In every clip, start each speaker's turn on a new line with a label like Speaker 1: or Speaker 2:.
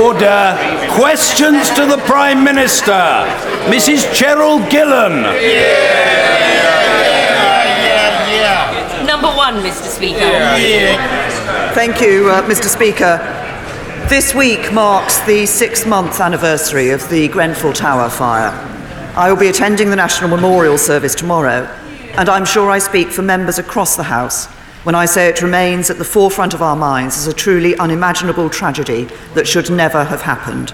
Speaker 1: Order. Questions to the Prime Minister. Mrs. Cheryl Gillan.
Speaker 2: Number one, Mr. Speaker.
Speaker 3: Thank you, uh, Mr. Speaker. This week marks the six month anniversary of the Grenfell Tower fire. I will be attending the National Memorial Service tomorrow, and I'm sure I speak for members across the House when I say it remains at the forefront of our minds as a truly unimaginable tragedy that should never have happened.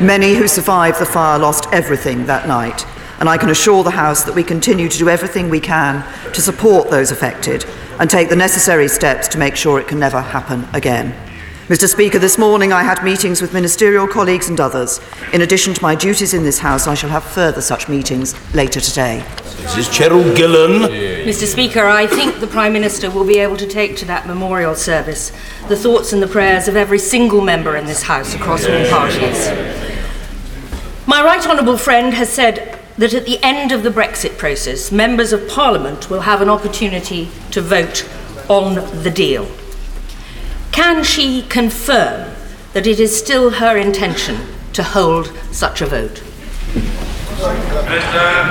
Speaker 3: Many who survived the fire lost everything that night, and I can assure the House that we continue to do everything we can to support those affected and take the necessary steps to make sure it can never happen again. Mr. Speaker, this morning I had meetings with ministerial colleagues and others. In addition to my duties in this House, I shall have further such meetings later today.
Speaker 1: Mrs. Cheryl Gillan.
Speaker 2: Mr. Speaker, I think the Prime Minister will be able to take to that memorial service the thoughts and the prayers of every single member in this House across all parties. My right honourable friend has said that at the end of the Brexit process, members of Parliament will have an opportunity to vote on the deal. Can she confirm that it is still her intention to hold such a vote?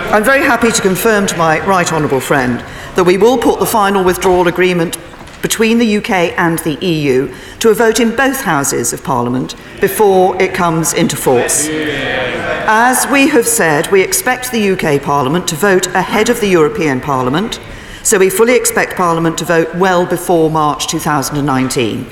Speaker 3: I'm very happy to confirm to my right honourable friend that we will put the final withdrawal agreement between the UK and the EU to a vote in both houses of Parliament before it comes into force. As we have said, we expect the UK Parliament to vote ahead of the European Parliament, so we fully expect Parliament to vote well before March 2019.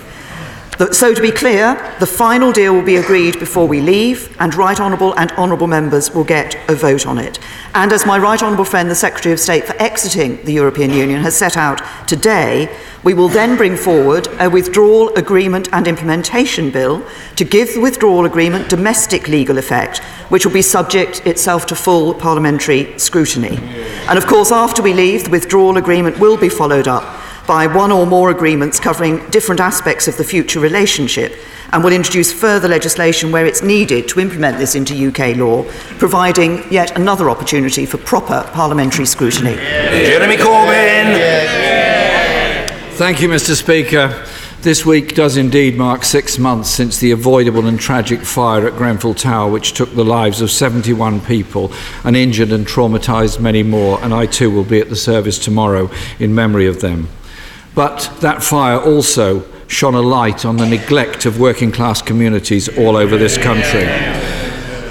Speaker 3: So, to be clear, the final deal will be agreed before we leave, and Right Honourable and Honourable members will get a vote on it. And as my Right Honourable friend, the Secretary of State for exiting the European Union, has set out today, we will then bring forward a withdrawal agreement and implementation bill to give the withdrawal agreement domestic legal effect, which will be subject itself to full parliamentary scrutiny. And of course, after we leave, the withdrawal agreement will be followed up by one or more agreements covering different aspects of the future relationship and will introduce further legislation where it's needed to implement this into UK law, providing yet another opportunity for proper parliamentary scrutiny.
Speaker 1: Jeremy Corbyn.
Speaker 4: Thank you, Mr. Speaker. This week does indeed mark six months since the avoidable and tragic fire at Grenfell Tower, which took the lives of 71 people and injured and traumatised many more, and I too will be at the service tomorrow in memory of them. But that fire also shone a light on the neglect of working class communities all over this country.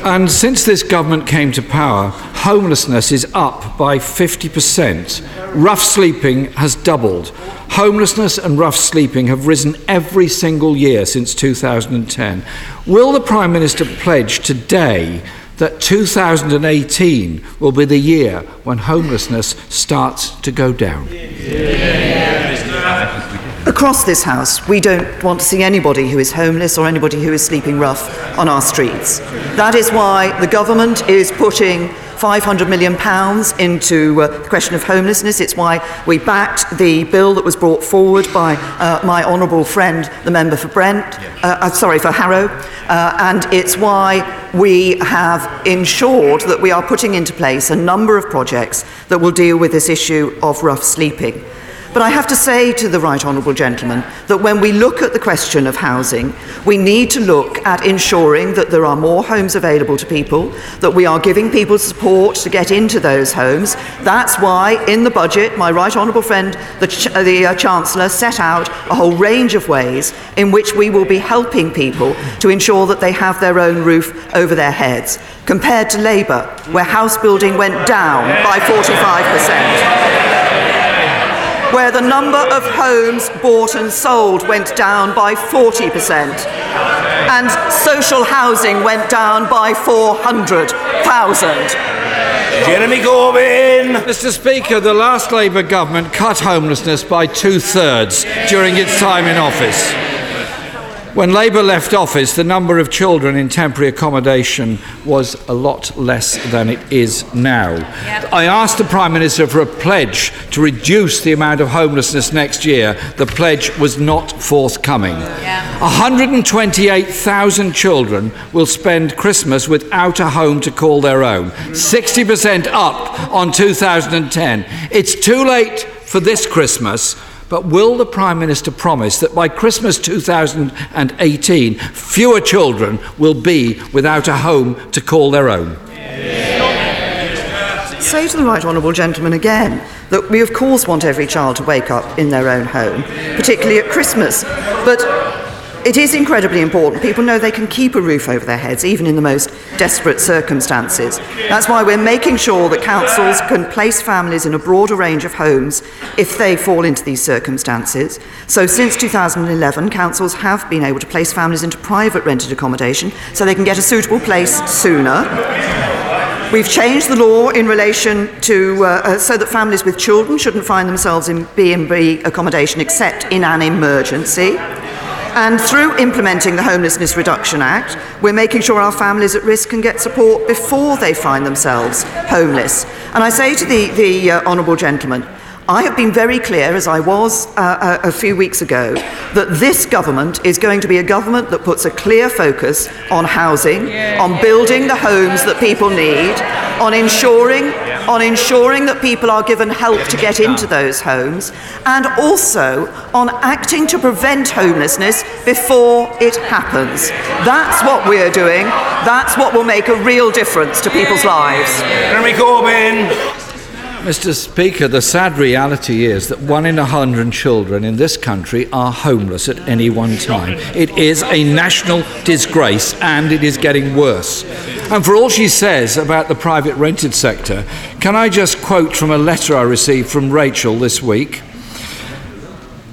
Speaker 4: And since this government came to power, homelessness is up by 50%. Rough sleeping has doubled. Homelessness and rough sleeping have risen every single year since 2010. Will the Prime Minister pledge today that 2018 will be the year when homelessness starts to go down?
Speaker 3: Across this House, we don't want to see anybody who is homeless or anybody who is sleeping rough on our streets. That is why the government is putting 500 million pounds into uh, the question of homelessness. It's why we backed the bill that was brought forward by uh, my honourable friend, the member for Brent, uh, uh sorry, for Harrow, uh, and it's why we have ensured that we are putting into place a number of projects that will deal with this issue of rough sleeping. But I have to say to the Right Honourable Gentleman that when we look at the question of housing, we need to look at ensuring that there are more homes available to people, that we are giving people support to get into those homes. That's why, in the budget, my Right Honourable friend, the, Ch- the uh, Chancellor, set out a whole range of ways in which we will be helping people to ensure that they have their own roof over their heads, compared to Labour, where house building went down by 45% where the number of homes bought and sold went down by 40%, and social housing went down by 400,000.
Speaker 1: Jeremy Corbyn.
Speaker 4: Mr. Speaker, the last Labour government cut homelessness by two thirds during its time in office. When Labour left office, the number of children in temporary accommodation was a lot less than it is now. Yep. I asked the Prime Minister for a pledge to reduce the amount of homelessness next year. The pledge was not forthcoming. Yep. 128,000 children will spend Christmas without a home to call their own, 60% up on 2010. It's too late for this Christmas but will the Prime Minister promise that by Christmas 2018, fewer children will be without a home to call their own?
Speaker 3: Say to the right honourable gentleman again that we, of course, want every child to wake up in their own home, particularly at Christmas. But it is incredibly important. People know they can keep a roof over their heads, even in the most desperate circumstances. That's why we're making sure that councils can place families in a broader range of homes if they fall into these circumstances. So, since 2011, councils have been able to place families into private rented accommodation so they can get a suitable place sooner. We've changed the law in relation to uh, uh, so that families with children shouldn't find themselves in B&B accommodation except in an emergency. And through implementing the Homelessness Reduction Act, we're making sure our families at risk can get support before they find themselves homeless. And I say to the, the uh, Honourable Gentleman, I have been very clear, as I was uh, a, a few weeks ago, that this government is going to be a government that puts a clear focus on housing, on building the homes that people need, on ensuring, on ensuring that people are given help to get into those homes, and also on acting to prevent homelessness before it happens. That's what we're doing. That's what will make a real difference to people's lives.
Speaker 1: Jeremy Corbyn.
Speaker 4: Mr. Speaker, the sad reality is that one in a hundred children in this country are homeless at any one time. It is a national disgrace and it is getting worse. And for all she says about the private rented sector, can I just quote from a letter I received from Rachel this week?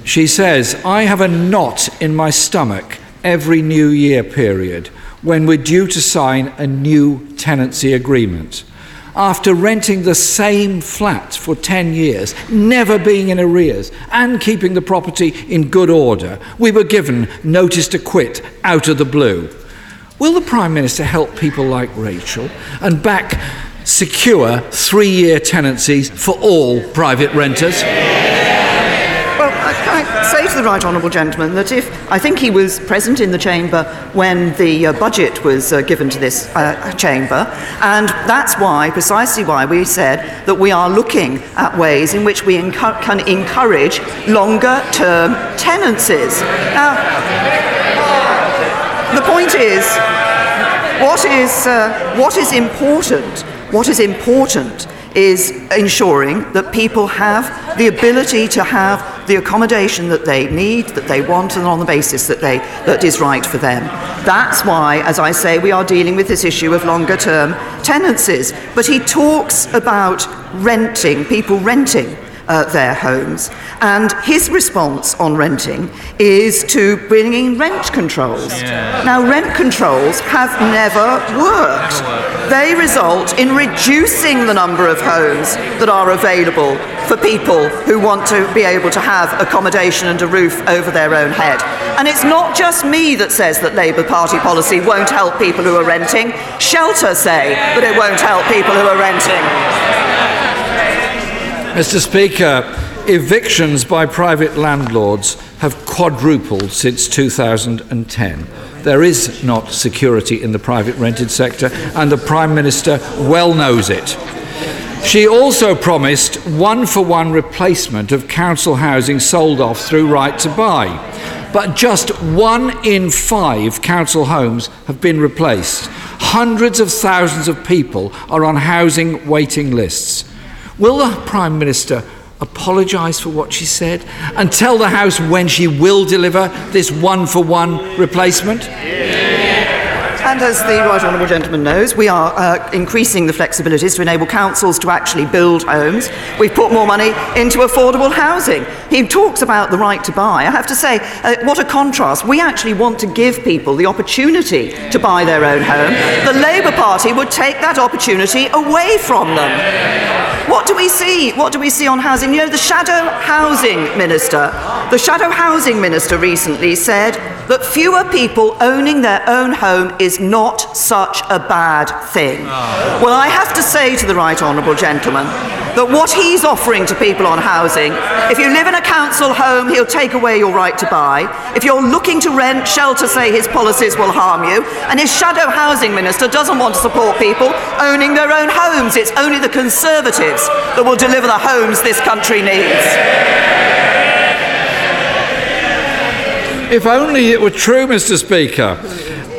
Speaker 4: She says, I have a knot in my stomach every New Year period when we're due to sign a new tenancy agreement after renting the same flat for 10 years, never being in arrears, and keeping the property in good order, we were given notice to quit out of the blue. Will the Prime Minister help people like Rachel and back secure three year tenancies for all private renters?
Speaker 3: Say to the right honourable gentleman that if I think he was present in the chamber when the uh, budget was uh, given to this uh, chamber, and that's why, precisely why, we said that we are looking at ways in which we can encourage longer term tenancies. Now, the point is, what is, uh, what is important? What is important is ensuring that people have the ability to have the accommodation that they need, that they want, and on the basis that, they, that is right for them. That's why, as I say, we are dealing with this issue of longer term tenancies. But he talks about renting, people renting uh, their homes. And his response on renting is to bringing rent controls. Yeah. Now, rent controls have never worked. They result in reducing the number of homes that are available for people who want to be able to have accommodation and a roof over their own head. And it's not just me that says that Labour Party policy won't help people who are renting. Shelter say that it won't help people who are renting.
Speaker 4: Mr. Speaker, evictions by private landlords have quadrupled since 2010. There is not security in the private rented sector, and the Prime Minister well knows it. She also promised one for one replacement of council housing sold off through Right to Buy. But just one in five council homes have been replaced. Hundreds of thousands of people are on housing waiting lists. Will the Prime Minister apologise for what she said and tell the House when she will deliver this one for one replacement?
Speaker 3: And as the Right Honourable Gentleman knows, we are uh, increasing the flexibilities to enable councils to actually build homes. We've put more money into affordable housing. He talks about the right to buy. I have to say, uh, what a contrast. We actually want to give people the opportunity to buy their own home. The Labour Party would take that opportunity away from them. What do we see? What do we see on housing? You know, the shadow housing minister, the shadow housing minister recently said that fewer people owning their own home is not such a bad thing. Oh. Well, I have to say to the right honourable gentleman that what he's offering to people on housing, if you live in a council home, he'll take away your right to buy. If you're looking to rent, Shelter say his policies will harm you. And his shadow housing minister doesn't want to support people owning their own homes. It's only the Conservatives that will deliver the homes this country needs.
Speaker 4: if only it were true, Mr. Speaker.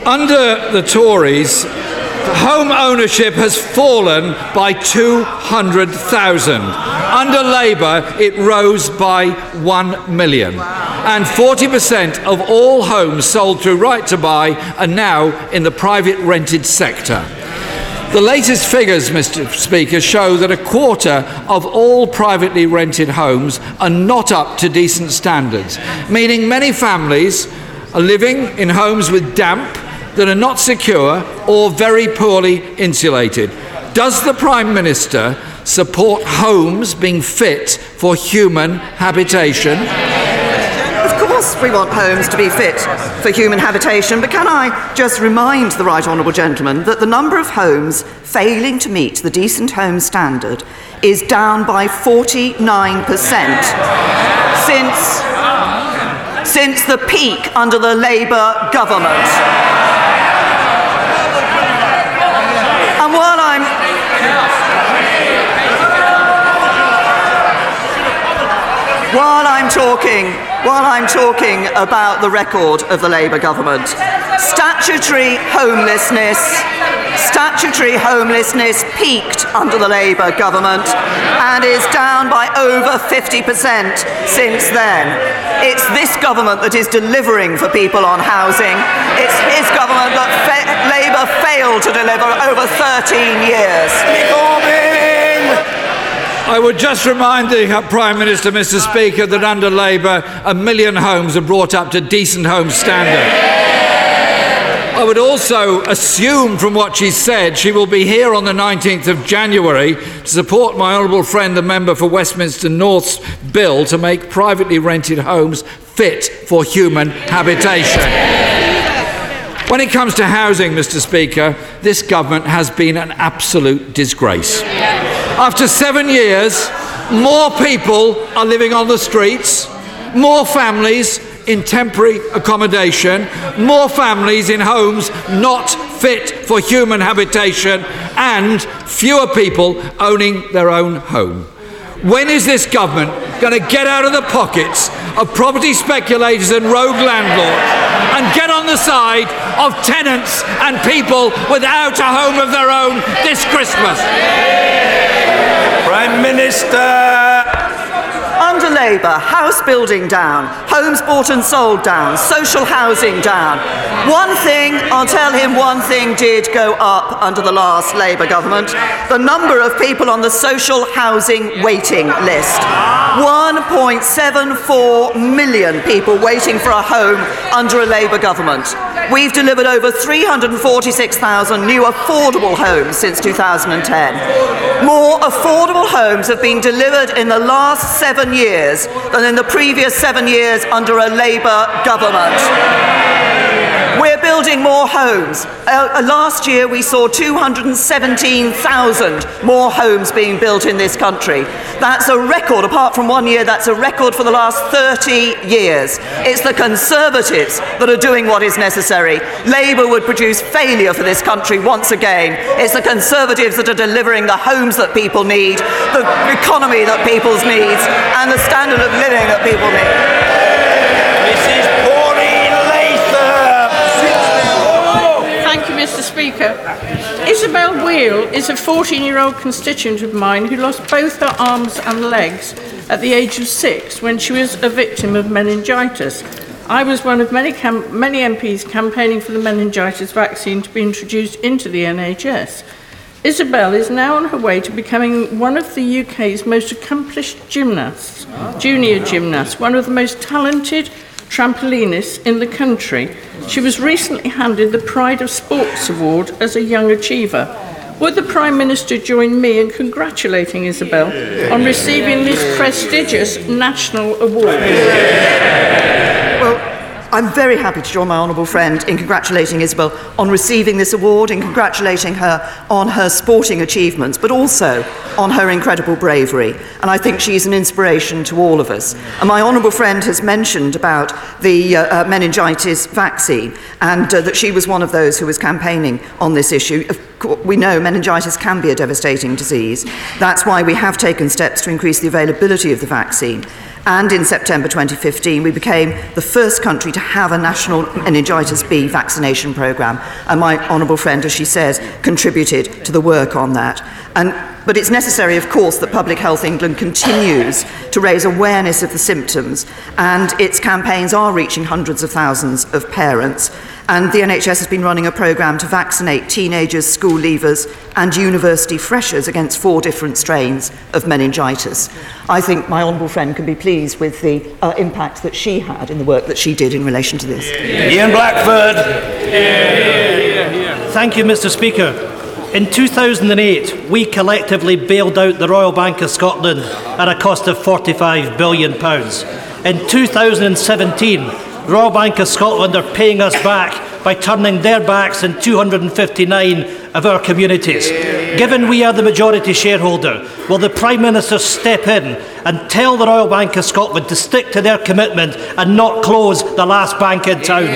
Speaker 4: Under the Tories, home ownership has fallen by 200,000. Under Labour, it rose by 1 million. And 40% of all homes sold through Right to Buy are now in the private rented sector. The latest figures, Mr. Speaker, show that a quarter of all privately rented homes are not up to decent standards, meaning many families are living in homes with damp that are not secure or very poorly insulated. Does the Prime Minister support homes being fit for human habitation?
Speaker 3: Of course, we want homes to be fit for human habitation, but can I just remind the Right Honourable Gentleman that the number of homes failing to meet the decent home standard is down by 49% since, since the peak under the Labour government. And while I'm while I'm talking, while I'm talking about the record of the Labour government, statutory homelessness, statutory homelessness peaked under the Labour government and is down by over 50% since then. It's this government that is delivering for people on housing. It's his government that fa- Labour failed to deliver over 13 years.
Speaker 4: I would just remind the uh, Prime Minister, Mr. Speaker, that under Labour, a million homes are brought up to decent home standard. I would also assume from what she said she will be here on the 19th of January to support my honourable friend, the member for Westminster North's bill to make privately rented homes fit for human habitation. When it comes to housing, Mr. Speaker, this government has been an absolute disgrace. After seven years, more people are living on the streets, more families in temporary accommodation, more families in homes not fit for human habitation, and fewer people owning their own home. When is this government going to get out of the pockets of property speculators and rogue landlords and get on the side of tenants and people without a home of their own this Christmas?
Speaker 1: Prime Minister.
Speaker 3: Labour, house building down, homes bought and sold down, social housing down. One thing, I'll tell him one thing did go up under the last Labour government the number of people on the social housing waiting list. 1.74 million people waiting for a home under a Labour government. We've delivered over 346,000 new affordable homes since 2010. More affordable homes have been delivered in the last seven years than in the previous seven years under a Labour government. We're building more homes. Uh, uh, last year we saw 217,000 more homes being built in this country. That's a record, apart from one year, that's a record for the last 30 years. It's the Conservatives that are doing what is necessary. Labour would produce failure for this country once again. It's the Conservatives that are delivering the homes that people need, the economy that people need, and the standard of living that people need.
Speaker 5: Speaker. Isabel Weall is a 14 year old constituent of mine who lost both her arms and legs at the age of six when she was a victim of meningitis. I was one of many, cam- many MPs campaigning for the meningitis vaccine to be introduced into the NHS. Isabel is now on her way to becoming one of the UK's most accomplished gymnasts, junior gymnasts, one of the most talented trampolinists in the country. She was recently handed the Pride of Sports Award as a young achiever. Would the Prime Minister join me in congratulating Isabel on receiving this prestigious national award?
Speaker 3: I'm very happy to join my honourable friend in congratulating Isabel on receiving this award, in congratulating her on her sporting achievements, but also on her incredible bravery. And I think she's an inspiration to all of us. And my honourable friend has mentioned about the uh, uh, meningitis vaccine and uh, that she was one of those who was campaigning on this issue. We know meningitis can be a devastating disease. That's why we have taken steps to increase the availability of the vaccine. And in September 2015, we became the first country to have a national meningitis B vaccination programme. And my honourable friend, as she says, contributed to the work on that. And, but it's necessary, of course, that Public Health England continues to raise awareness of the symptoms, and its campaigns are reaching hundreds of thousands of parents. And the NHS has been running a programme to vaccinate teenagers, school leavers, and university freshers against four different strains of meningitis. I think my honourable friend can be pleased with the uh, impact that she had in the work that she did in relation to this.
Speaker 1: Ian Blackford.
Speaker 6: Thank you, Mr. Speaker. In 2008, we collectively bailed out the Royal Bank of Scotland at a cost of £45 billion. In 2017, the Royal Bank of Scotland are paying us back by turning their backs in 259 of our communities. Given we are the majority shareholder, will the Prime Minister step in and tell the Royal Bank of Scotland to stick to their commitment and not close the last bank in town?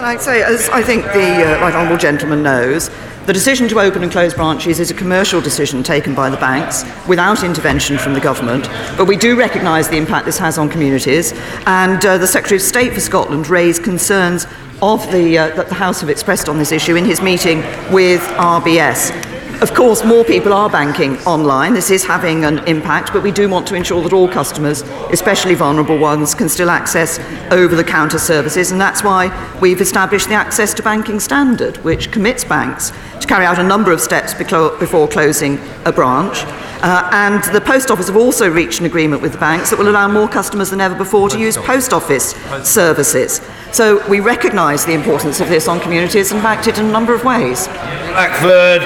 Speaker 3: I'd say, as I think the uh, right honourable gentleman knows, the decision to open and close branches is a commercial decision taken by the banks without intervention from the government. But we do recognise the impact this has on communities, and uh, the Secretary of State for Scotland raised concerns of the, uh, that the House have expressed on this issue in his meeting with RBS. Of course, more people are banking online. This is having an impact, but we do want to ensure that all customers, especially vulnerable ones, can still access over the counter services. And that's why we've established the Access to Banking Standard, which commits banks to carry out a number of steps before closing a branch. Uh, and the Post Office have also reached an agreement with the banks that will allow more customers than ever before to use post office services. So we recognise the importance of this on communities and backed it in a number of ways.
Speaker 1: Blackford.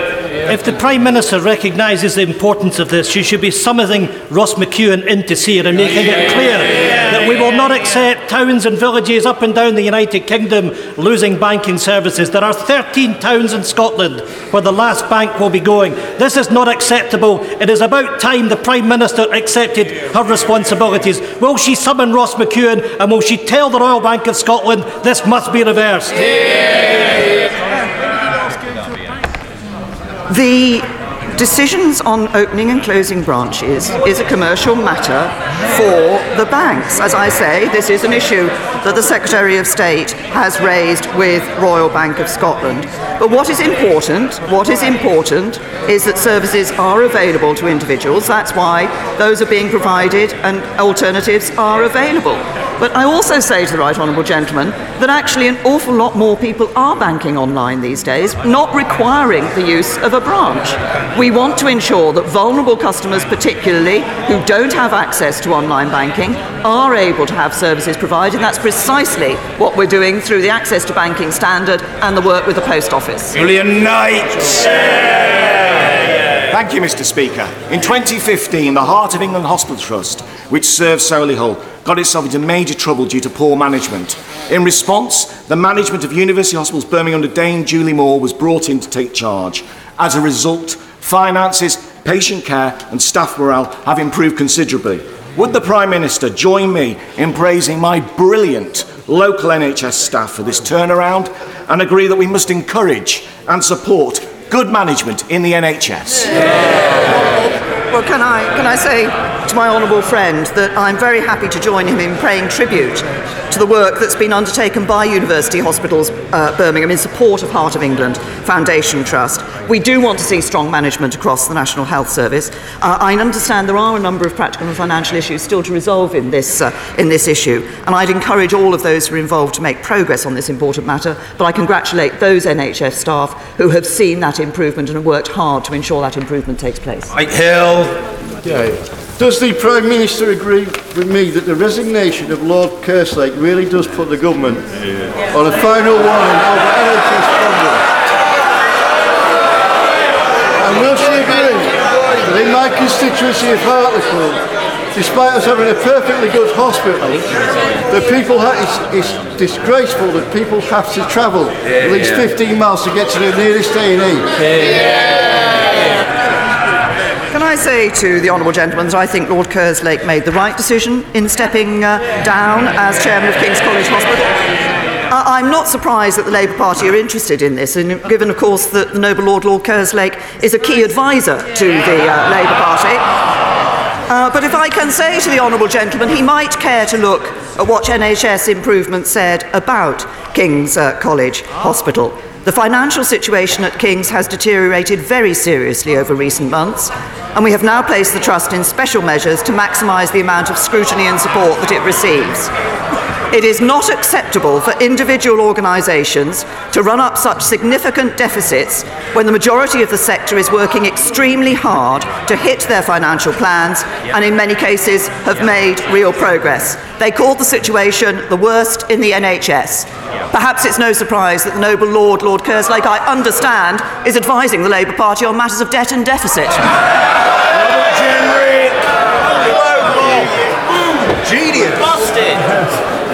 Speaker 6: If the Prime Minister recognises the importance of this, she should be summoning Ross McEwen into here and making it clear that we will not accept towns and villages up and down the United Kingdom losing banking services. There are 13 towns in Scotland where the last bank will be going. This is not acceptable. It is about time the Prime Minister accepted her responsibilities. Will she summon Ross McEwen and will she tell the Royal Bank of Scotland this must be reversed?
Speaker 3: The decisions on opening and closing branches is a commercial matter for the banks. As I say, this is an issue that the Secretary of State has raised with Royal Bank of Scotland. But what is important, what is important is that services are available to individuals. That's why those are being provided and alternatives are available. But I also say to the Right Honourable Gentleman that actually an awful lot more people are banking online these days, not requiring the use of a branch. We want to ensure that vulnerable customers, particularly who don't have access to online banking, are able to have services provided. And that's precisely what we're doing through the Access to Banking Standard and the work with the Post Office.
Speaker 1: Julian Knight.
Speaker 7: Thank you, Mr. Speaker. In 2015, the Heart of England Hospital Trust, which serves Solihull, got itself into major trouble due to poor management. In response, the management of University Hospitals Birmingham under Dame Julie Moore was brought in to take charge. As a result, finances, patient care, and staff morale have improved considerably. Would the Prime Minister join me in praising my brilliant local NHS staff for this turnaround and agree that we must encourage and support good management in the NHS?
Speaker 3: Well, can I, can I say to my honourable friend that I'm very happy to join him in paying tribute to the work that's been undertaken by University Hospitals uh, Birmingham in support of Heart of England Foundation Trust. We do want to see strong management across the National Health Service. Uh, I understand there are a number of practical and financial issues still to resolve in this, uh, in this issue, and I'd encourage all of those who are involved to make progress on this important matter, but I congratulate those NHS staff who have seen that improvement and have worked hard to ensure that improvement takes place.
Speaker 1: Mike Hill.
Speaker 8: Yeah. Does the Prime Minister agree with me that the resignation of Lord Kerslake really does put the government yeah. on a final warning over NHS funding? And will she agree that in my constituency of Hartlepool, despite us having a perfectly good hospital, the people ha- it's, it's disgraceful that people have to travel at least yeah. 15 miles to get to the nearest A&E. Yeah.
Speaker 3: I say to the honourable gentleman that I think Lord Kerslake made the right decision in stepping uh, down as chairman of King's College Hospital. Uh, I'm not surprised that the Labour Party are interested in this, and given, of course, that the noble Lord Lord Kerslake is a key advisor to the uh, Labour Party. Uh, but if I can say to the Honourable Gentleman, he might care to look at what NHS Improvement said about King's uh, College Hospital. The financial situation at King's has deteriorated very seriously over recent months, and we have now placed the Trust in special measures to maximise the amount of scrutiny and support that it receives. It is not acceptable for individual organisations to run up such significant deficits when the majority of the sector is working extremely hard to hit their financial plans and, in many cases, have made real progress. They called the situation the worst in the NHS. Perhaps it's no surprise that the noble Lord, Lord Kerslake, I understand, is advising the Labour Party on matters of debt and deficit.
Speaker 9: Genius.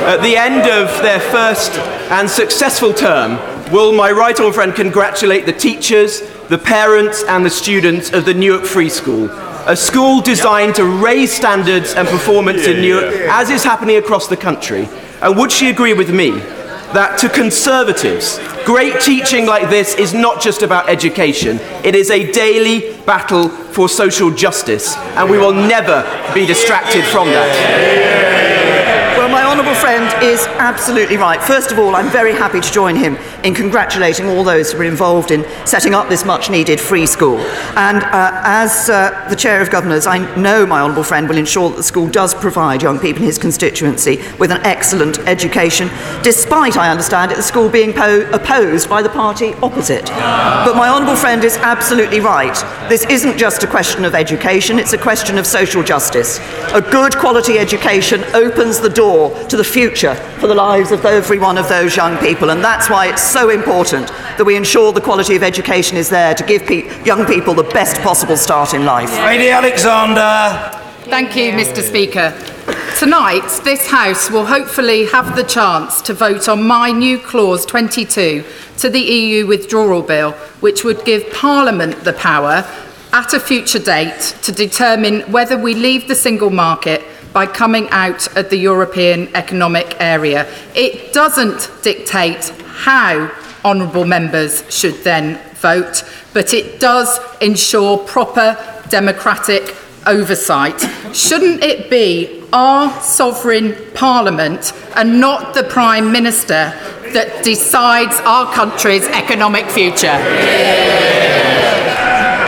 Speaker 9: At the end of their first and successful term, will my right honourable friend congratulate the teachers, the parents, and the students of the Newark Free School, a school designed to raise standards and performance in Newark, as is happening across the country. And would she agree with me that to conservatives, great teaching like this is not just about education, it is a daily battle for social justice, and we will never be distracted from that.
Speaker 3: Well, my honourable friend is absolutely right. First of all, I'm very happy to join him in congratulating all those who were involved in setting up this much needed free school. And uh, as uh, the Chair of Governors, I know my honourable friend will ensure that the school does provide young people in his constituency with an excellent education, despite, I understand it, the school being po- opposed by the party opposite. But my honourable friend is absolutely right. This isn't just a question of education, it's a question of social justice. A good quality education opens the door to the future for the lives of every one of those young people, and that's why it's so important that we ensure the quality of education is there to give pe- young people the best possible start in life.
Speaker 1: Heidi Alexander.
Speaker 10: Thank you, Mr. Speaker. Tonight, this House will hopefully have the chance to vote on my new Clause 22 to the EU withdrawal bill, which would give Parliament the power at a future date to determine whether we leave the single market by coming out of the European Economic Area. It doesn't dictate how honourable members should then vote, but it does ensure proper democratic oversight. Shouldn't it be our sovereign parliament and not the Prime Minister that decides our country's economic future?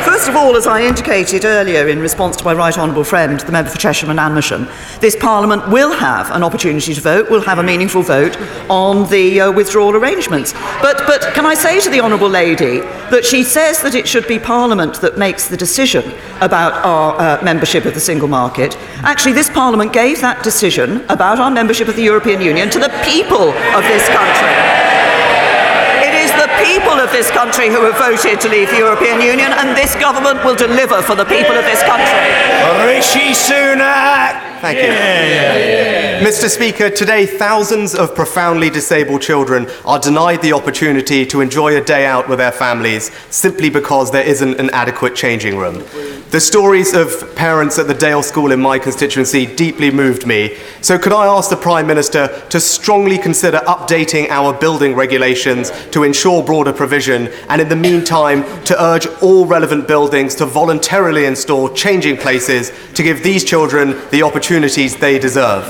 Speaker 3: First of all, as I indicated earlier in response to my right honourable friend, the member for Chesham and Amersham, this Parliament will have an opportunity to vote, will have a meaningful vote on the uh, withdrawal arrangements. But, but can I say to the honourable lady that she says that it should be Parliament that makes the decision about our uh, membership of the single market? Actually, this Parliament gave that decision about our membership of the European Union to the people of this country It is the people of this country who have voted to leave the European Union, and this government will deliver for the people of this country.
Speaker 1: Rishi Sunak.
Speaker 11: Thank you. Mr. Speaker, today thousands of profoundly disabled children are denied the opportunity to enjoy a day out with their families simply because there isn't an adequate changing room. The stories of parents at the Dale School in my constituency deeply moved me. So, could I ask the Prime Minister to strongly consider updating our building regulations to ensure broader provision, and in the meantime, to urge all relevant buildings to voluntarily install changing places to give these children the opportunities they deserve?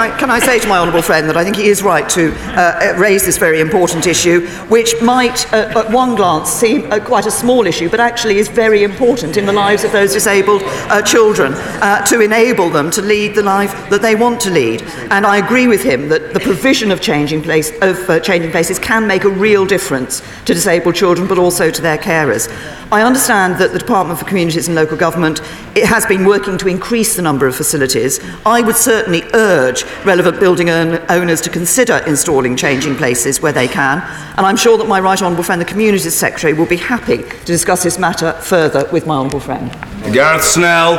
Speaker 3: I- Can I say to my honourable friend that I think he is right to uh, raise this very important issue, which might, uh, at one glance, seem uh, quite a small issue, but actually is very important in the lives of those disabled uh, children uh, to enable them to lead the life that they want to lead. And I agree with him that the provision of changing place of uh, changing places can make a real difference to disabled children, but also to their carers. I understand that the Department for Communities and Local Government it has been working to increase the number of facilities. I would certainly urge relevant building own- owners to consider installing changing places where they can, and I'm sure that my right honourable friend, the Communities Secretary, will be happy to discuss this matter further with my honourable friend.
Speaker 1: Gareth Snell.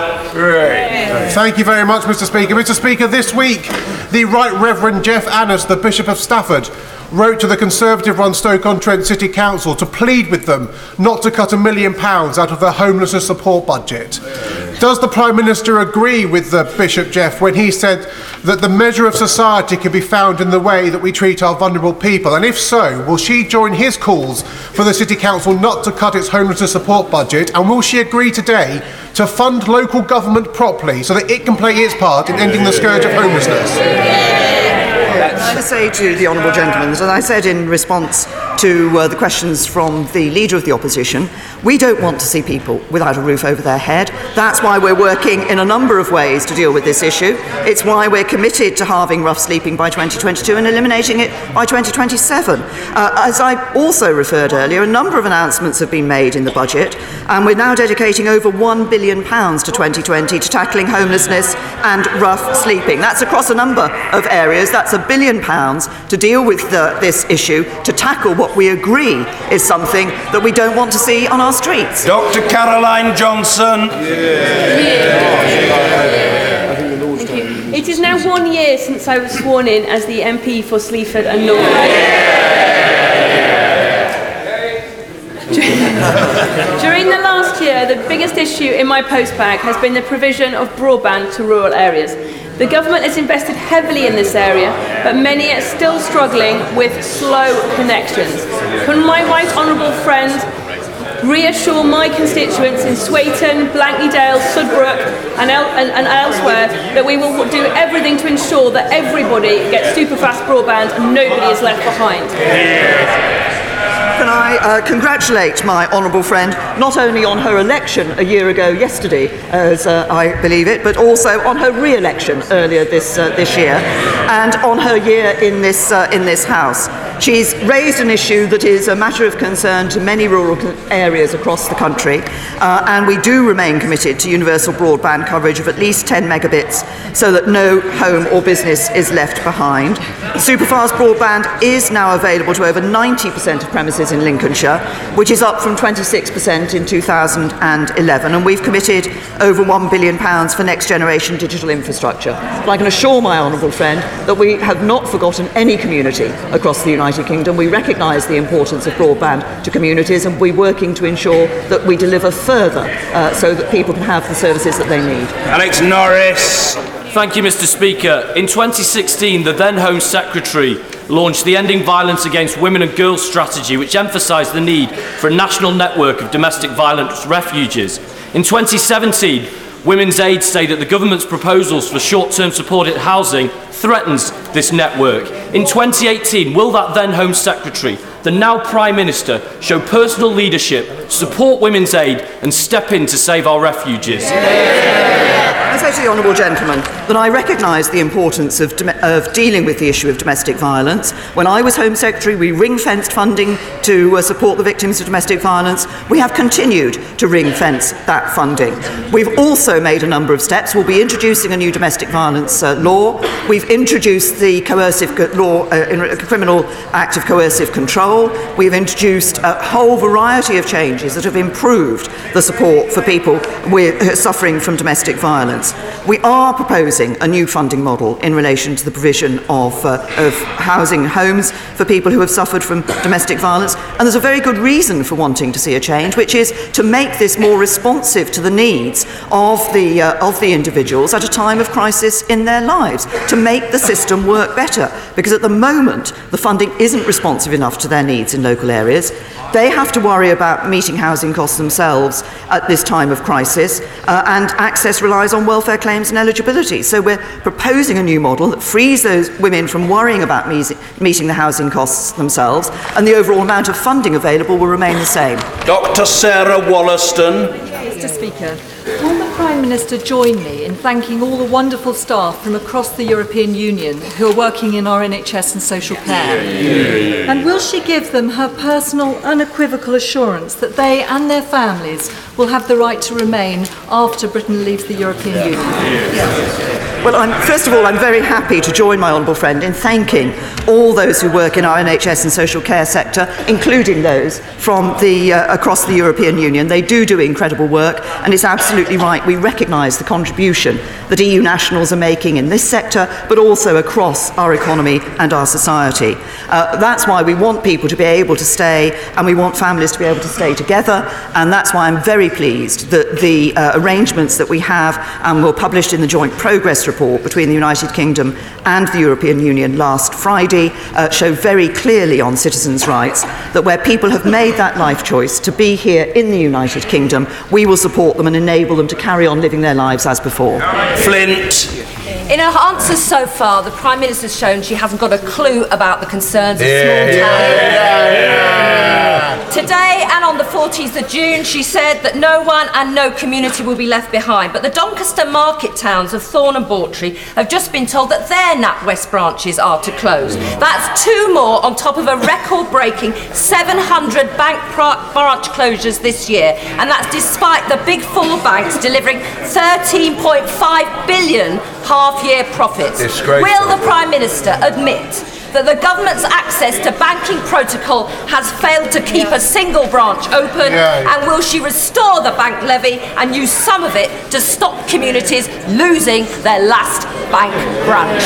Speaker 12: Thank you very much, Mr. Speaker. Mr. Speaker, this week, the Right Reverend Geoff Annas, the Bishop of Stafford, wrote to the Conservative run Stoke on Trent City Council to plead with them not to cut a million pounds out of their homelessness support budget. Does the Prime Minister agree with uh, Bishop Geoff when he said that the measure of society can be found in the way that we treat our vulnerable people? And if so, will she join his calls for the City Council not to cut its homelessness support budget? And will she agree today to fund local government properly so that it can play its part in ending the scourge of homelessness?
Speaker 3: I say to the honourable gentleman as I said in response to uh, the questions from the leader of the opposition, we don't want to see people without a roof over their head. That's why we're working in a number of ways to deal with this issue. It's why we're committed to halving rough sleeping by 2022 and eliminating it by 2027. Uh, as I also referred earlier, a number of announcements have been made in the budget, and we're now dedicating over £1 billion to 2020 to tackling homelessness and rough sleeping. That's across a number of areas. That's a billion pounds to deal with the, this issue, to tackle what we agree is something that we don't want to see on our streets.
Speaker 1: Dr. Caroline Johnson.
Speaker 13: It is now one year since I was sworn in as the MP for Sleaford and North. During the year, the biggest issue in my postbag has been the provision of broadband to rural areas. The government has invested heavily in this area, but many are still struggling with slow connections. Can my right honourable friend reassure my constituents in Swaton, Blankney Sudbrook and, el- and, and elsewhere that we will do everything to ensure that everybody gets super fast broadband and nobody is left behind.
Speaker 3: Can I uh, congratulate my honourable friend not only on her election a year ago yesterday, as uh, I believe it, but also on her re-election earlier this uh, this year, and on her year in this uh, in this House. She's raised an issue that is a matter of concern to many rural areas across the country, uh, and we do remain committed to universal broadband coverage of at least 10 megabits so that no home or business is left behind. Superfast broadband is now available to over 90% of premises in Lincolnshire, which is up from 26% in 2011, and we've committed over £1 billion for next generation digital infrastructure. But I can assure my honourable friend that we have not forgotten any community across the United Kingdom. We recognise the importance of broadband to communities, and we're working to ensure that we deliver further uh, so that people can have the services that they need.
Speaker 1: Alex Norris.
Speaker 14: Thank you, Mr. Speaker. In 2016, the then Home Secretary launched the Ending Violence Against Women and Girls strategy, which emphasised the need for a national network of domestic violence refuges. In 2017, Women's Aid say that the government's proposals for short-term supported housing threatens this network. In 2018, will that then Home Secretary, the now Prime Minister, show personal leadership, support Women's Aid and step in to save our refugees?
Speaker 3: I say to the honourable gentleman that I recognise the importance of, dom- of dealing with the issue of domestic violence. When I was Home Secretary, we ring fenced funding to uh, support the victims of domestic violence. We have continued to ring fence that funding. We've also made a number of steps. We'll be introducing a new domestic violence uh, law. We've introduced the coercive co- law, uh, in, criminal act of coercive control. We've introduced a whole variety of changes that have improved the support for people with, suffering from domestic violence. We are proposing a new funding model in relation to the provision of, uh, of housing homes for people who have suffered from domestic violence. And there's a very good reason for wanting to see a change, which is to make this more responsive to the needs of the, uh, of the individuals at a time of crisis in their lives, to make the system work better. Because at the moment, the funding isn't responsive enough to their needs in local areas. They have to worry about meeting housing costs themselves at this time of crisis, uh, and access relies on welfare claims and eligibility. So we're proposing a new model that frees those women from worrying about meeting the housing costs themselves, and the overall amount of funding available will remain the same.
Speaker 1: Dr. Sarah Wollaston.
Speaker 15: Mr. Speaker, will the Prime Minister join me in thanking all the wonderful staff from across the European Union who are working in our NHS and social care? And will she give them her personal, unequivocal assurance that they and their families will have the right to remain after Britain leaves the European Union?
Speaker 3: Well, I'm, first of all, I'm very happy to join my honourable friend in thanking all those who work in our NHS and social care sector, including those from the, uh, across the European Union. They do do incredible work, and it's absolutely right. We recognise the contribution that EU nationals are making in this sector, but also across our economy and our society. Uh, that's why we want people to be able to stay, and we want families to be able to stay together, and that's why I'm very pleased that the uh, arrangements that we have and were published in the joint progress report between the United Kingdom and the European Union last Friday uh, show very clearly on citizens' rights that where people have made that life choice to be here in the United Kingdom, we will support them and enable them to carry on living their lives as before.
Speaker 14: Flint.
Speaker 16: In her answers so far, the Prime Minister's shown she hasn't got a clue about the concerns of small towns. Today and on the 14th of June, she said that no one and no community will be left behind. But the Doncaster market towns of Thorne and Bawtry have just been told that their NatWest branches are to close. That's two more on top of a record breaking 700 bank branch closures this year. And that's despite the big four banks delivering 13.5 billion half year profits. Will the Prime Minister admit that the government's access to banking protocol has failed to keep a single branch open?
Speaker 17: Yeah.
Speaker 16: And will she restore the bank levy and use some of it to stop communities losing their last bank branch?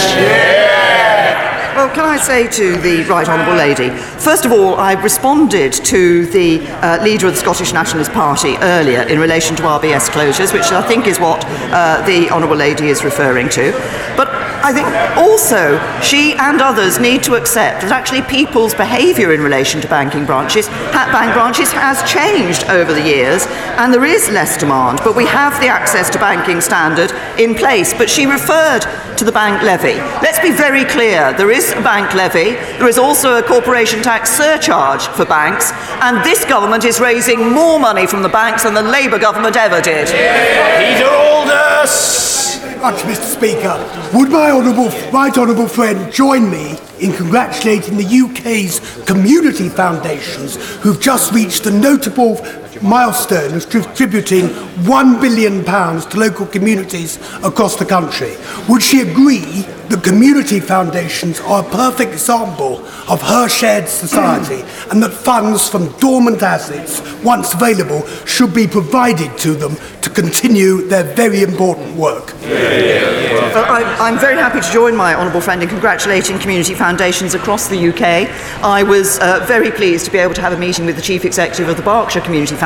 Speaker 3: Well, can I say to the Right Honourable Lady, first of all, I responded to the uh, leader of the Scottish Nationalist Party earlier in relation to RBS closures, which I think is what uh, the Honourable Lady is referring to. But I think also she and others need to accept that actually people's behaviour in relation to banking branches, bank branches, has changed over the years, and there is less demand. But we have the access to banking standard in place. But she referred to the bank levy. Let's be very clear: there is a bank levy. There is also a corporation tax surcharge for banks, and this government is raising more money from the banks than the Labour government ever did.
Speaker 17: Peter Aldous! Much, Mr Speaker. Would my honourable, right honourable friend join me in congratulating the UK's community foundations who've just reached the notable milestone of distributing £1 billion to local communities across the country? Would she agree that community foundations are a perfect example of her shared society and that funds from dormant assets, once available, should be provided to them to continue their very important work?
Speaker 3: Well, I'm, I'm very happy to join my honourable friend in congratulating community foundations across the UK. I was uh, very pleased to be able to have a meeting with the Chief Executive of the Berkshire Community Foundation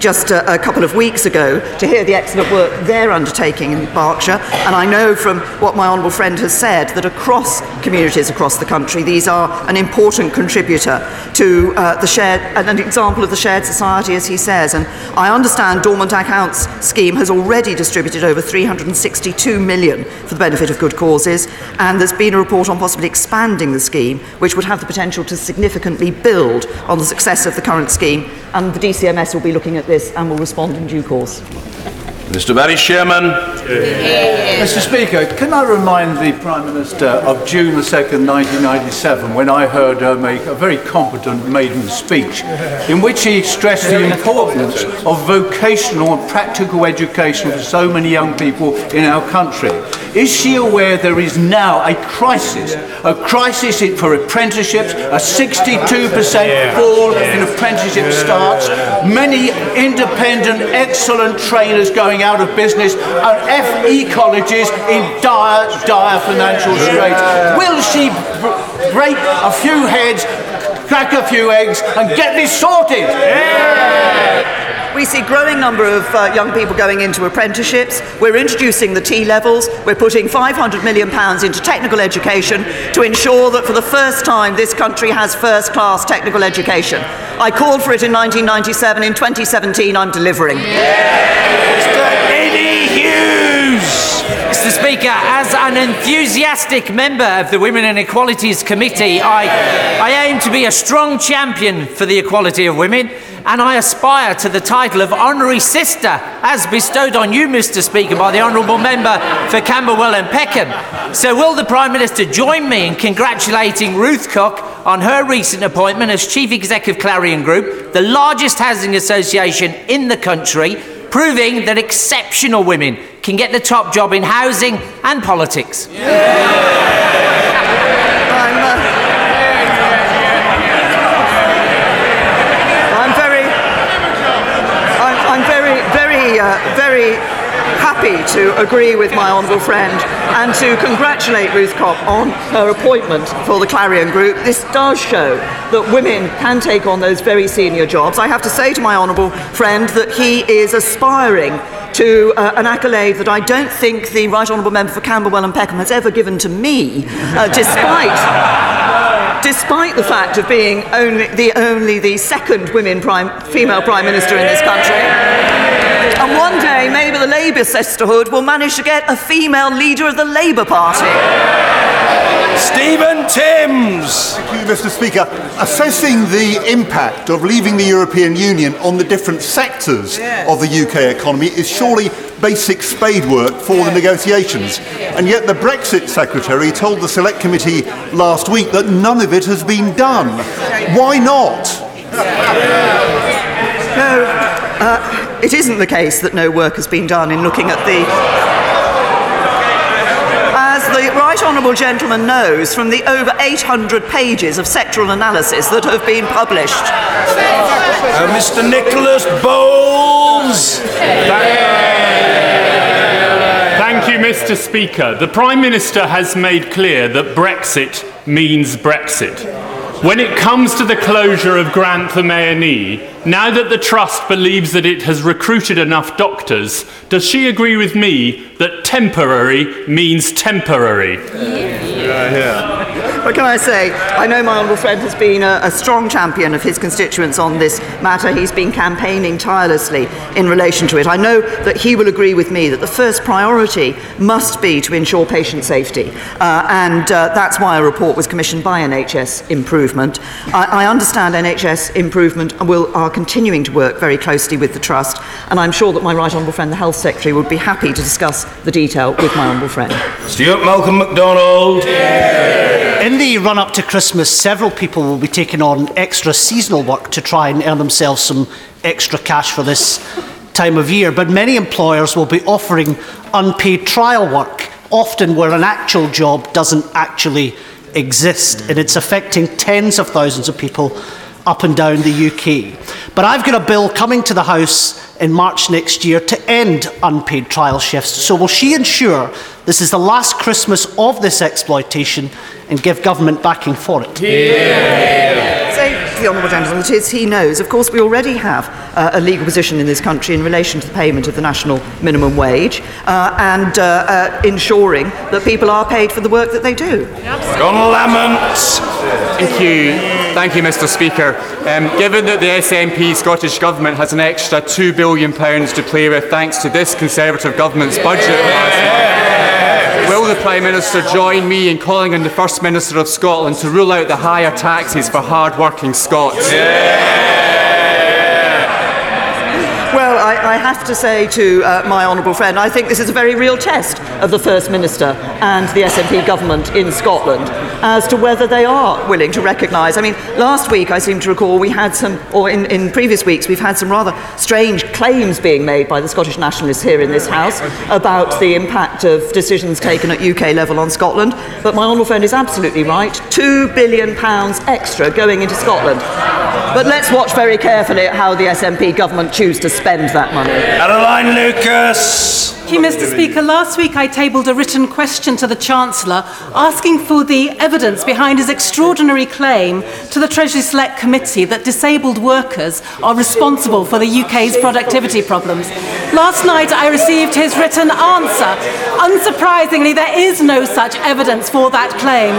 Speaker 3: just uh, a couple of weeks ago to hear the excellent work they're undertaking in Berkshire. And I know from what my honourable friend has said that across communities across the country, these are an important contributor to uh, the shared, an example of the shared society, as he says. And I understand Dormant Accounts Scheme has already distributed over 362 million for the benefit of good causes, and there's been a report on possibly expanding the scheme, which would have the potential to significantly build on the success of the current scheme. And the DCMS will be looking at this and will respond in due course.
Speaker 1: Mr. Barry Sheerman.
Speaker 18: Mr. Speaker, can I remind the Prime Minister of June the 2nd, 1997, when I heard her make a very competent maiden speech in which she stressed the importance of vocational and practical education for so many young people in our country. Is she aware there is now a crisis, a crisis for apprenticeships, a 62% fall in apprenticeship starts, many independent, excellent trainers going out of business, and FE colleges in dire, dire financial straits. Will she br- break a few heads, crack a few eggs, and get this sorted?
Speaker 3: We see growing number of uh, young people going into apprenticeships. We're introducing the T levels. We're putting 500 million pounds into technical education to ensure that for the first time this country has first class technical education. I called for it in 1997. In 2017, I'm delivering.
Speaker 19: Eddie Hughes! Mr. Speaker, as an enthusiastic member of the Women and Equalities Committee, I, I aim to be a strong champion for the equality of women, and I aspire to the title of Honorary Sister, as bestowed on you, Mr. Speaker, by the Honourable Member for Camberwell and Peckham. So, will the Prime Minister join me in congratulating Ruth Cooke on her recent appointment as Chief Executive Clarion Group, the largest housing association in the country? proving that exceptional women can get the top job in housing and politics.
Speaker 3: I'm very, I'm, I'm very, very, uh, very happy to agree with my honourable friend and to congratulate Ruth Cooke on her appointment for the Clarion Group. This does show that women can take on those very senior jobs. I have to say to my honourable friend that he is aspiring to uh, an accolade that I don't think the Right Honourable Member for Camberwell and Peckham has ever given to me, uh, despite despite the fact of being only the only the second women prime, female prime minister in this country. And one maybe the Labour sisterhood will manage to get a female leader of the Labour Party.
Speaker 1: Stephen Timms.
Speaker 20: Thank you, Mr. Speaker. Assessing the impact of leaving the European Union on the different sectors of the UK economy is surely basic spade work for the negotiations. And yet the Brexit Secretary told the Select Committee last week that none of it has been done. Why not?
Speaker 3: No, uh, it isn't the case that no work has been done in looking at the. As the Right Honourable Gentleman knows from the over 800 pages of sectoral analysis that have been published.
Speaker 1: Uh, Mr. Nicholas Boles.
Speaker 21: Thank you, Mr. Speaker. The Prime Minister has made clear that Brexit means Brexit. When it comes to the closure of Grantham A&E, now that the Trust believes that it has recruited enough doctors, does she agree with me that temporary means temporary?
Speaker 3: But can I say, I know my honourable friend has been a, a strong champion of his constituents on this matter. He's been campaigning tirelessly in relation to it. I know that he will agree with me that the first priority must be to ensure patient safety. Uh, and uh, that's why a report was commissioned by NHS Improvement. I, I understand NHS Improvement will, are continuing to work very closely with the Trust, and I'm sure that my right honourable friend, the Health Secretary, would be happy to discuss the detail with my honourable friend.
Speaker 1: Stewart Malcolm McDonald.
Speaker 6: In the run up to Christmas, several people will be taking on extra seasonal work to try and earn themselves some extra cash for this time of year. But many employers will be offering unpaid trial work, often where an actual job doesn't actually exist, and it's affecting tens of thousands of people up and down the UK. But I've got a bill coming to the House in March next year to end unpaid trial shifts. So will she ensure this is the last Christmas of this exploitation and give government backing for it?
Speaker 3: Say to the honourable gentleman that is he knows. Of course, we already have uh, a legal position in this country in relation to the payment of the national minimum wage uh, and uh, uh, ensuring that people are paid for the work that they do.
Speaker 1: Donald Lamont.
Speaker 22: Thank you. Thank you, Mr. Speaker. Um, given that the SNP Scottish Government has an extra £2 billion to play with thanks to this Conservative Government's budget last month, will the Prime Minister join me in calling on the First Minister of Scotland to rule out the higher taxes for hard-working Scots?
Speaker 3: Well, I, I have to say to uh, my honourable friend, I think this is a very real test of the First Minister and the SNP government in Scotland as to whether they are willing to recognise. I mean, last week I seem to recall we had some, or in, in previous weeks, we've had some rather strange claims being made by the Scottish nationalists here in this House about the impact of decisions taken at UK level on Scotland. But my honourable friend is absolutely right. £2 billion extra going into Scotland. But let's watch very carefully at how the SNP government choose to spend that money.
Speaker 1: Caroline Lucas.
Speaker 23: Thank you, Mr. Speaker. Last week I tabled a written question to the Chancellor asking for the evidence behind his extraordinary claim to the Treasury Select Committee that disabled workers are responsible for the UK's productivity problems. Last night I received his written answer. Unsurprisingly, there is no such evidence for that claim.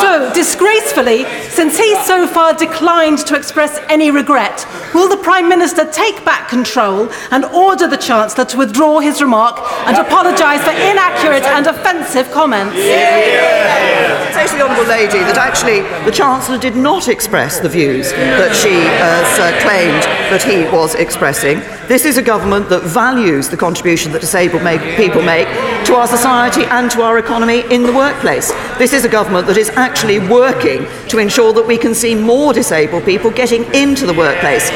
Speaker 23: So, disgracefully, since he so far declined to express any regret, will the Prime Minister take back control and order the Chancellor to withdraw his remark and apologise for inaccurate and offensive comments?
Speaker 3: Say to the Honourable Lady that actually the Chancellor did not express the views that she uh, claimed that he was expressing. This is a government that values the contribution that disabled make, people make to our society and to our economy in the workplace. This is a government that is actually working to ensure that we can see more disabled people getting into the workplace.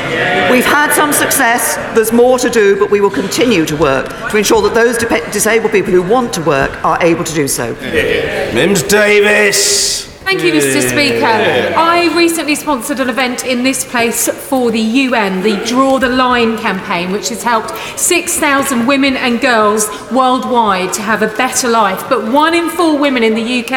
Speaker 3: We've had some success, there's more to do, but we will continue to work to ensure that those dip- disabled people who want to work are able to do so.
Speaker 1: Mims Davies.
Speaker 24: Thank you, Mr. Speaker. I recently sponsored an event in this place for the UN, the Draw the Line campaign, which has helped 6,000 women and girls worldwide to have a better life. But one in four women in the UK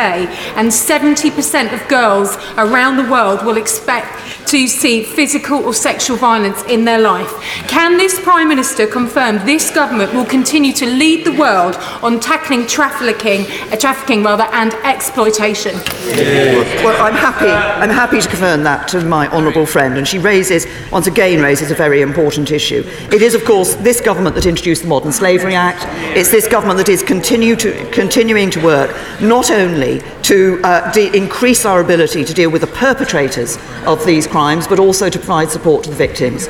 Speaker 24: and 70% of girls around the world will expect to see physical or sexual violence in their life. Can this Prime Minister confirm this government will continue to lead the world on tackling trafficking, uh, trafficking rather, and exploitation?
Speaker 3: Well, I'm happy. I'm happy to confirm that to my honourable friend, and she raises, once again, raises a very important issue. It is, of course, this government that introduced the Modern Slavery Act. It's this government that is continue to, continuing to work not only to uh, increase our ability to deal with the perpetrators of these crimes, but also to provide support to the victims.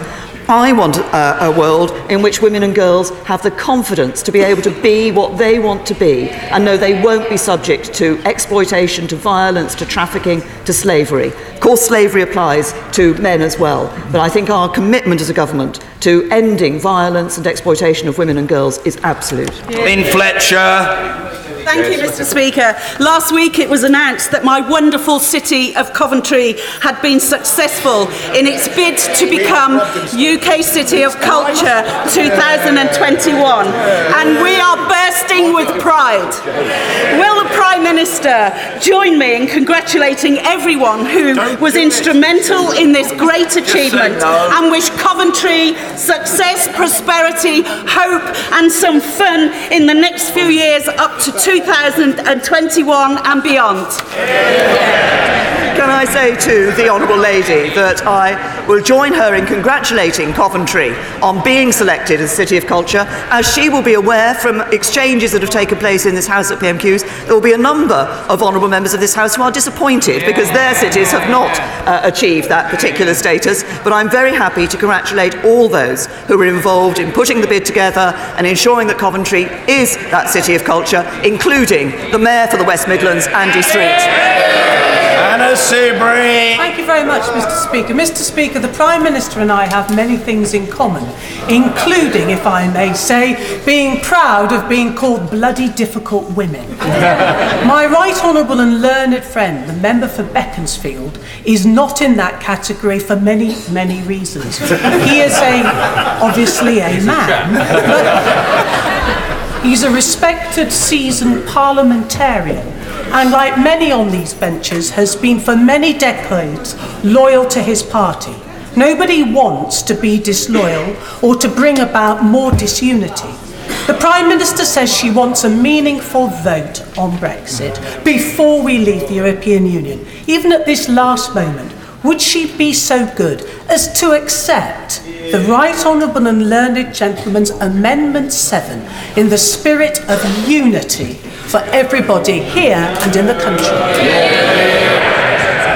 Speaker 3: I want uh, a world in which women and girls have the confidence to be able to be what they want to be and know they won't be subject to exploitation, to violence, to trafficking, to slavery. Of course, slavery applies to men as well, but I think our commitment as a government to ending violence and exploitation of women and girls is absolute.
Speaker 1: In Fletcher.
Speaker 25: Thank you, Mr. Speaker. Last week it was announced that my wonderful city of Coventry had been successful in its bid to become UK City of Culture 2021, and we are bursting with pride. Will the Prime Minister join me in congratulating everyone who was instrumental in this great achievement and wish Coventry success, prosperity, hope, and some fun in the next few years up to 2021 and beyond.
Speaker 3: Can I say to the Honourable Lady that I will join her in congratulating Coventry on being selected as City of Culture, as she will be aware from exchanges that have taken place in this House at PMQs, there will be a number of Honourable members of this House who are disappointed because their cities have not uh, achieved that particular status. But I'm very happy to congratulate all those who were involved in putting the bid together and ensuring that Coventry is that City of Culture, including the Mayor for the West Midlands, Andy Street.
Speaker 1: Anna Soubry.
Speaker 23: Thank you very much, Mr. Speaker. Mr. Speaker, the Prime Minister and I have many things in common, including, if I may say, being proud of being called bloody difficult women. My right honourable and learned friend, the member for Beaconsfield, is not in that category for many, many reasons. He is a, obviously a man, but he's a respected, seasoned parliamentarian and like many on these benches has been for many decades loyal to his party. Nobody wants to be disloyal or to bring about more disunity. The Prime Minister says she wants a meaningful vote on Brexit before we leave the European Union. Even at this last moment, would she be so good as to accept the Right Honourable and Learned Gentleman's Amendment 7 in the spirit of unity for everybody here and in the country?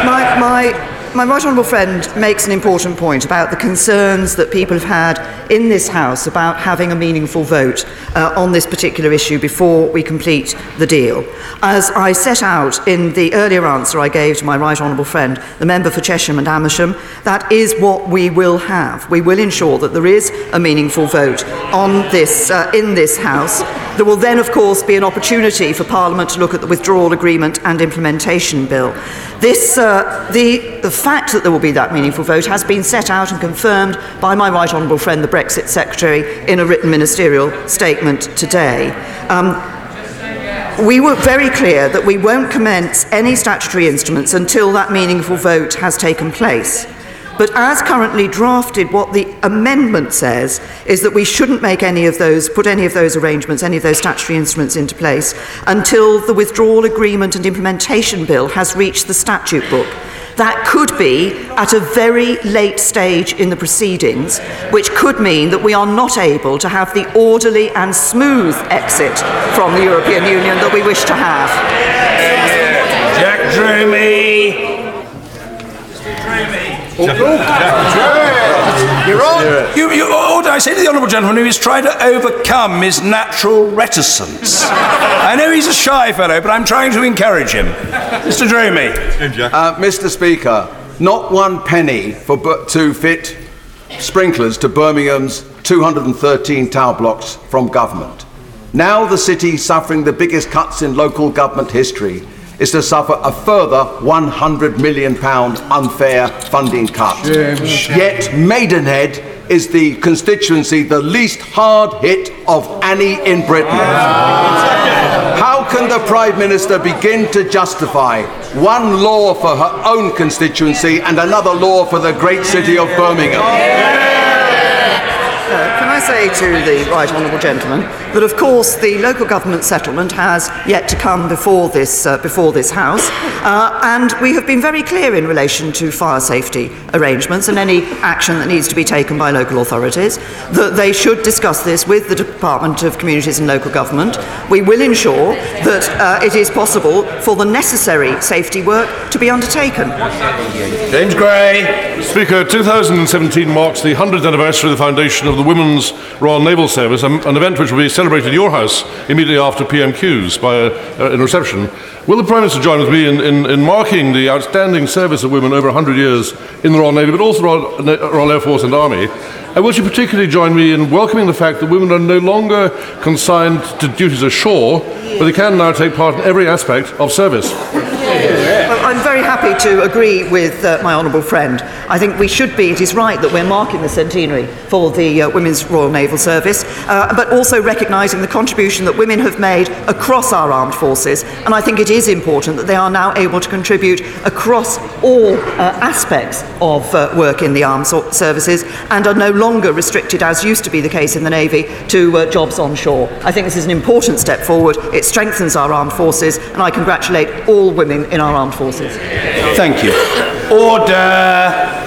Speaker 3: My, my, my right honourable friend makes an important point about the concerns that people have had in this House about having a meaningful vote uh, on this particular issue before we complete the deal. As I set out in the earlier answer I gave to my right honourable friend, the member for Chesham and Amersham, that is what we will have. We will ensure that there is a meaningful vote on this uh, in this House. There will then, of course, be an opportunity for Parliament to look at the withdrawal agreement and implementation bill. This, uh, the, the fact that there will be that meaningful vote has been set out and confirmed by my right honourable friend, the Brexit Secretary, in a written ministerial statement today. Um, we were very clear that we won't commence any statutory instruments until that meaningful vote has taken place. But as currently drafted, what the amendment says is that we shouldn't make any of those, put any of those arrangements, any of those statutory instruments into place until the withdrawal agreement and implementation bill has reached the statute book. That could be at a very late stage in the proceedings, which could mean that we are not able to have the orderly and smooth exit from the European Union that we wish to have.
Speaker 1: Jack Dromey. You're on. You, you, order, I say to the honourable gentleman who is trying to overcome his natural reticence. I know he's a shy fellow, but I'm trying to encourage him. Mr. Dromey.
Speaker 26: Uh, Mr. Speaker, not one penny for bu- to fit sprinklers to Birmingham's 213 tower blocks from government. Now the city suffering the biggest cuts in local government history is to suffer a further 100 million pound unfair funding cut. Yet Maidenhead is the constituency the least hard hit of any in Britain. How can the Prime Minister begin to justify one law for her own constituency and another law for the great city of Birmingham?
Speaker 3: Can I say to the right honourable gentleman that, of course, the local government settlement has yet to come before this uh, before this House, uh, and we have been very clear in relation to fire safety arrangements and any action that needs to be taken by local authorities that they should discuss this with the Department of Communities and Local Government. We will ensure that uh, it is possible for the necessary safety work to be undertaken.
Speaker 1: James Gray.
Speaker 27: Speaker, 2017 marks the 100th anniversary of the foundation of the Women's Royal Naval Service, um, an event which will be celebrated in your house immediately after PMQs by a, uh, in reception. Will the Prime Minister join with me in, in, in marking the outstanding service of women over 100 years in the Royal Navy, but also Royal, Royal Air Force and Army? And will she particularly join me in welcoming the fact that women are no longer consigned to duties ashore, but they can now take part in every aspect of service?
Speaker 3: Well, I'm very happy to agree with uh, my honourable friend. I think we should be, it is right that we're marking the centenary for the uh, Women's Royal Naval Service, uh, but also recognising the contribution that women have made across our armed forces. And I think it is important that they are now able to contribute across all uh, aspects of uh, work in the armed services and are no longer restricted, as used to be the case in the Navy, to uh, jobs on shore. I think this is an important step forward. It strengthens our armed forces, and I congratulate all women in our armed forces.
Speaker 1: Thank you. Order.